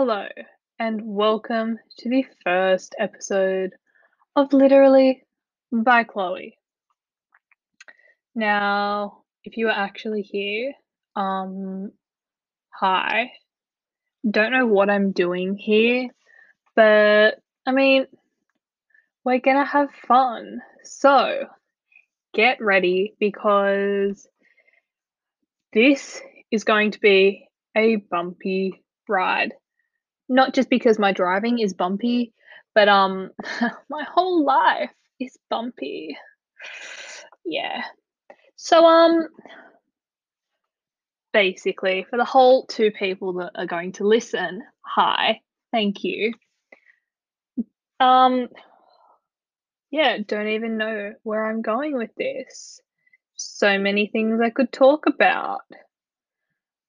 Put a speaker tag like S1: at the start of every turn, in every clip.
S1: Hello, and welcome to the first episode of Literally by Chloe. Now, if you are actually here, um, hi. Don't know what I'm doing here, but I mean, we're gonna have fun. So, get ready because this is going to be a bumpy ride. Not just because my driving is bumpy, but um my whole life is bumpy. Yeah. So um basically for the whole two people that are going to listen, hi, thank you. Um yeah, don't even know where I'm going with this. So many things I could talk about.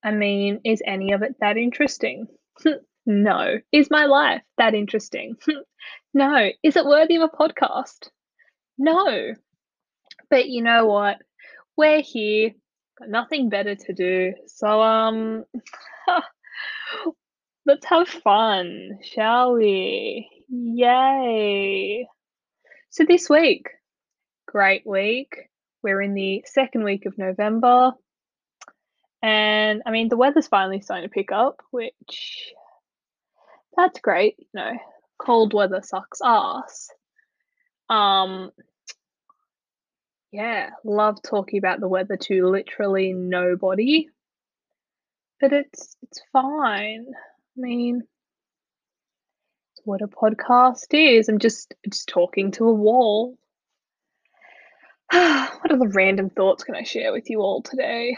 S1: I mean, is any of it that interesting? no. Is my life that interesting? no. Is it worthy of a podcast? No. But you know what? We're here, got nothing better to do. So um let's have fun, shall we? Yay. So this week, great week. We're in the second week of November. And I mean, the weather's finally starting to pick up, which that's great. You know, cold weather sucks ass. Um, yeah, love talking about the weather to literally nobody. But it's it's fine. I mean, it's what a podcast is. I'm just just talking to a wall. what other random thoughts can I share with you all today?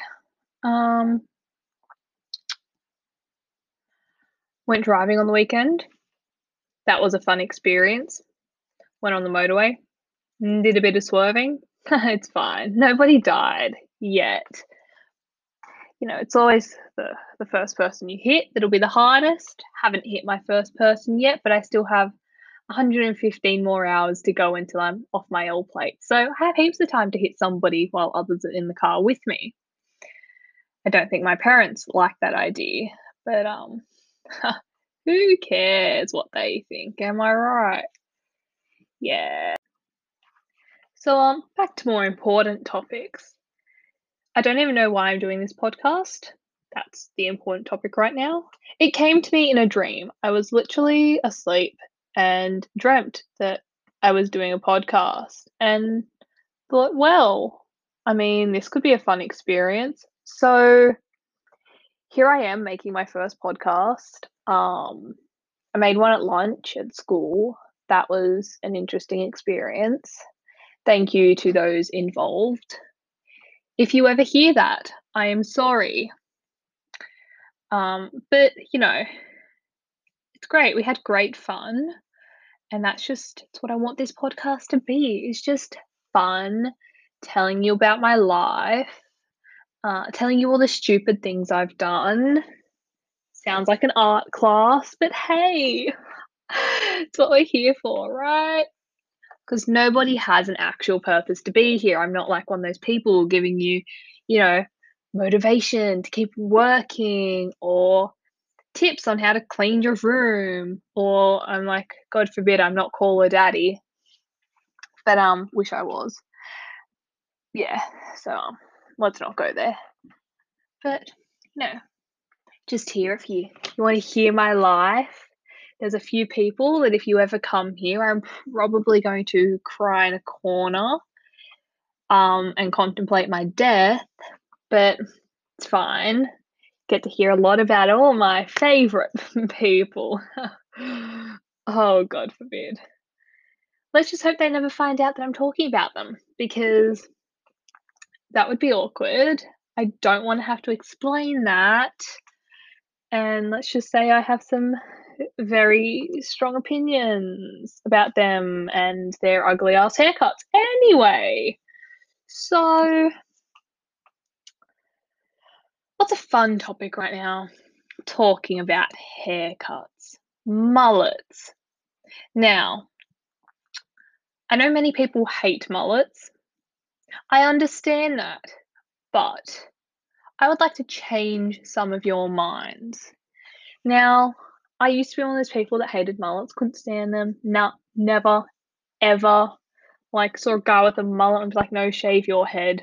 S1: Um, went driving on the weekend. That was a fun experience. Went on the motorway, did a bit of swerving. it's fine. Nobody died yet. You know, it's always the, the first person you hit that'll be the hardest. Haven't hit my first person yet, but I still have 115 more hours to go until I'm off my L plate. So I have heaps of time to hit somebody while others are in the car with me. I don't think my parents like that idea, but um, who cares what they think? Am I right? Yeah. So um, back to more important topics. I don't even know why I'm doing this podcast. That's the important topic right now. It came to me in a dream. I was literally asleep and dreamt that I was doing a podcast and thought, well, I mean, this could be a fun experience. So here I am making my first podcast. Um, I made one at lunch at school. That was an interesting experience. Thank you to those involved. If you ever hear that, I am sorry. Um, but you know, it's great. We had great fun, and that's just it's what I want this podcast to be. It's just fun, telling you about my life, uh, telling you all the stupid things I've done. Sounds like an art class, but hey, it's what we're here for, right? Because nobody has an actual purpose to be here. I'm not like one of those people giving you, you know, motivation to keep working or tips on how to clean your room or I'm like, God forbid, I'm not Call Her Daddy. But um, wish I was. Yeah, so um, let's not go there. But know, just here if you you want to hear my life. There's a few people that if you ever come here, I'm probably going to cry in a corner um, and contemplate my death, but it's fine. Get to hear a lot about all my favorite people. oh, God forbid. Let's just hope they never find out that I'm talking about them because that would be awkward. I don't want to have to explain that. And let's just say I have some very strong opinions about them and their ugly ass haircuts. Anyway, so what's a fun topic right now? Talking about haircuts, mullets. Now, I know many people hate mullets. I understand that, but I would like to change some of your minds. Now, I used to be one of those people that hated mullets, couldn't stand them. Nah, never, ever. Like, saw a guy with a mullet and was like, no, shave your head.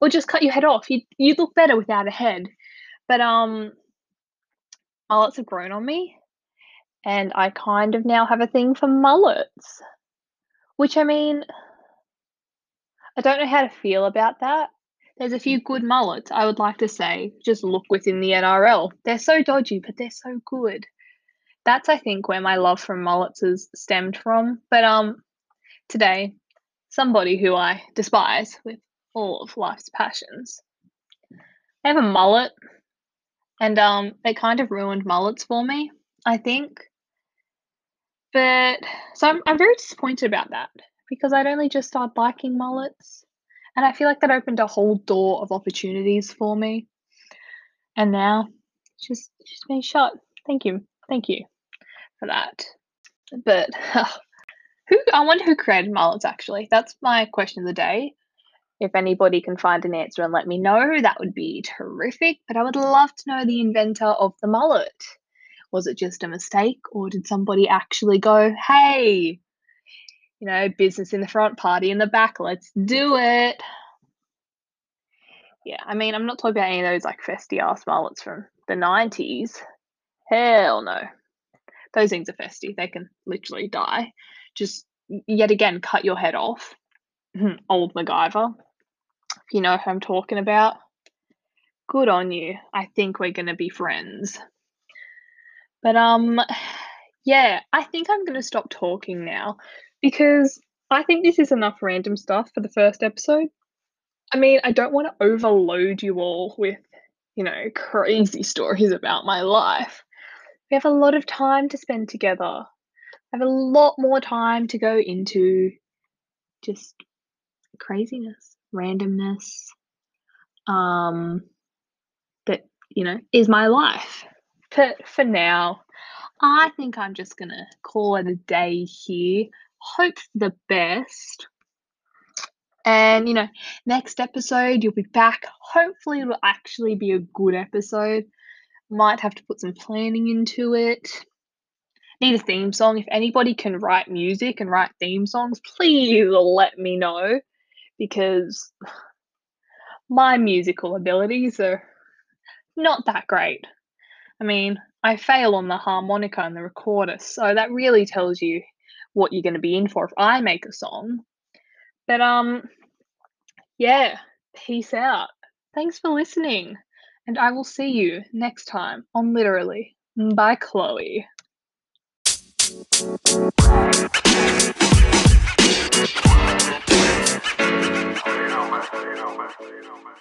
S1: Or just cut your head off. You'd, you'd look better without a head. But um mullets have grown on me. And I kind of now have a thing for mullets. Which I mean I don't know how to feel about that. There's a few good mullets, I would like to say, just look within the NRL. They're so dodgy, but they're so good. That's I think where my love for mullets has stemmed from. But um today, somebody who I despise with all of life's passions. I have a mullet and um it kind of ruined mullets for me, I think. But so I'm I'm very disappointed about that because I'd only just started liking mullets. And I feel like that opened a whole door of opportunities for me. And now it's just it's just been shut. Thank you. Thank you for that. But who I wonder who created mullets actually. That's my question of the day. If anybody can find an answer and let me know, that would be terrific. But I would love to know the inventor of the mullet. Was it just a mistake, or did somebody actually go, hey, you know, business in the front, party in the back, let's do it? Yeah, I mean, I'm not talking about any of those like festy ass mullets from the 90s. Hell no. Those things are festy. They can literally die. Just yet again, cut your head off. Old MacGyver. If you know who I'm talking about, good on you. I think we're going to be friends. But, um, yeah, I think I'm going to stop talking now because I think this is enough random stuff for the first episode. I mean, I don't want to overload you all with, you know, crazy stories about my life. We have a lot of time to spend together. I have a lot more time to go into just craziness, randomness, um, that, you know, is my life. But for now, I think I'm just gonna call it a day here. Hope for the best. And, you know, next episode, you'll be back. Hopefully, it'll actually be a good episode. Might have to put some planning into it. Need a theme song. If anybody can write music and write theme songs, please let me know because my musical abilities are not that great. I mean, I fail on the harmonica and the recorder, so that really tells you what you're going to be in for if I make a song. But um yeah, peace out. Thanks for listening. And I will see you next time on Literally by Chloe. You know, man. You know, man. You know, man.